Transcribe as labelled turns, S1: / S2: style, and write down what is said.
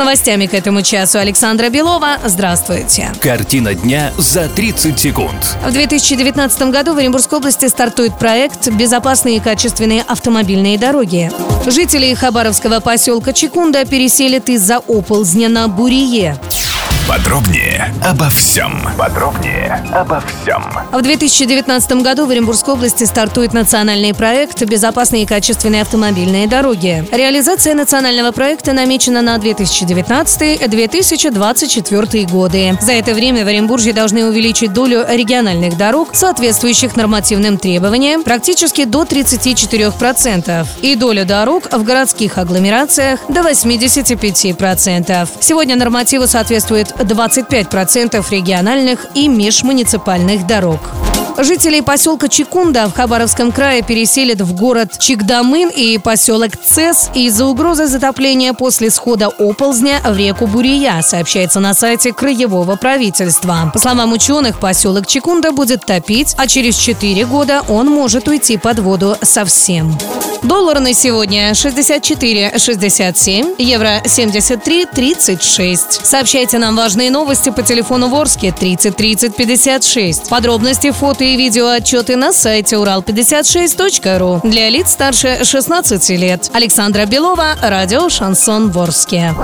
S1: Новостями к этому часу Александра Белова. Здравствуйте.
S2: Картина дня за 30 секунд.
S1: В 2019 году в Оренбургской области стартует проект «Безопасные и качественные автомобильные дороги». Жители Хабаровского поселка Чекунда переселят из-за оползня на Бурие.
S3: Подробнее обо всем. Подробнее обо всем.
S1: В 2019 году в Оренбургской области стартует национальный проект «Безопасные и качественные автомобильные дороги». Реализация национального проекта намечена на 2019-2024 годы. За это время в Оренбурге должны увеличить долю региональных дорог, соответствующих нормативным требованиям, практически до 34%, и долю дорог в городских агломерациях до 85%. Сегодня нормативу соответствует 25% региональных и межмуниципальных дорог. Жителей поселка Чекунда в Хабаровском крае переселят в город Чикдамын и поселок Цес из-за угрозы затопления после схода оползня в реку Бурия, сообщается на сайте краевого правительства. По словам ученых, поселок Чекунда будет топить, а через 4 года он может уйти под воду совсем. Доллар на сегодня 64,67, евро 73,36. Сообщайте нам важные новости по телефону Ворске 30 30 56. Подробности, фото и видео отчеты на сайте урал56.ру для лиц старше 16 лет. Александра Белова, радио «Шансон Ворске».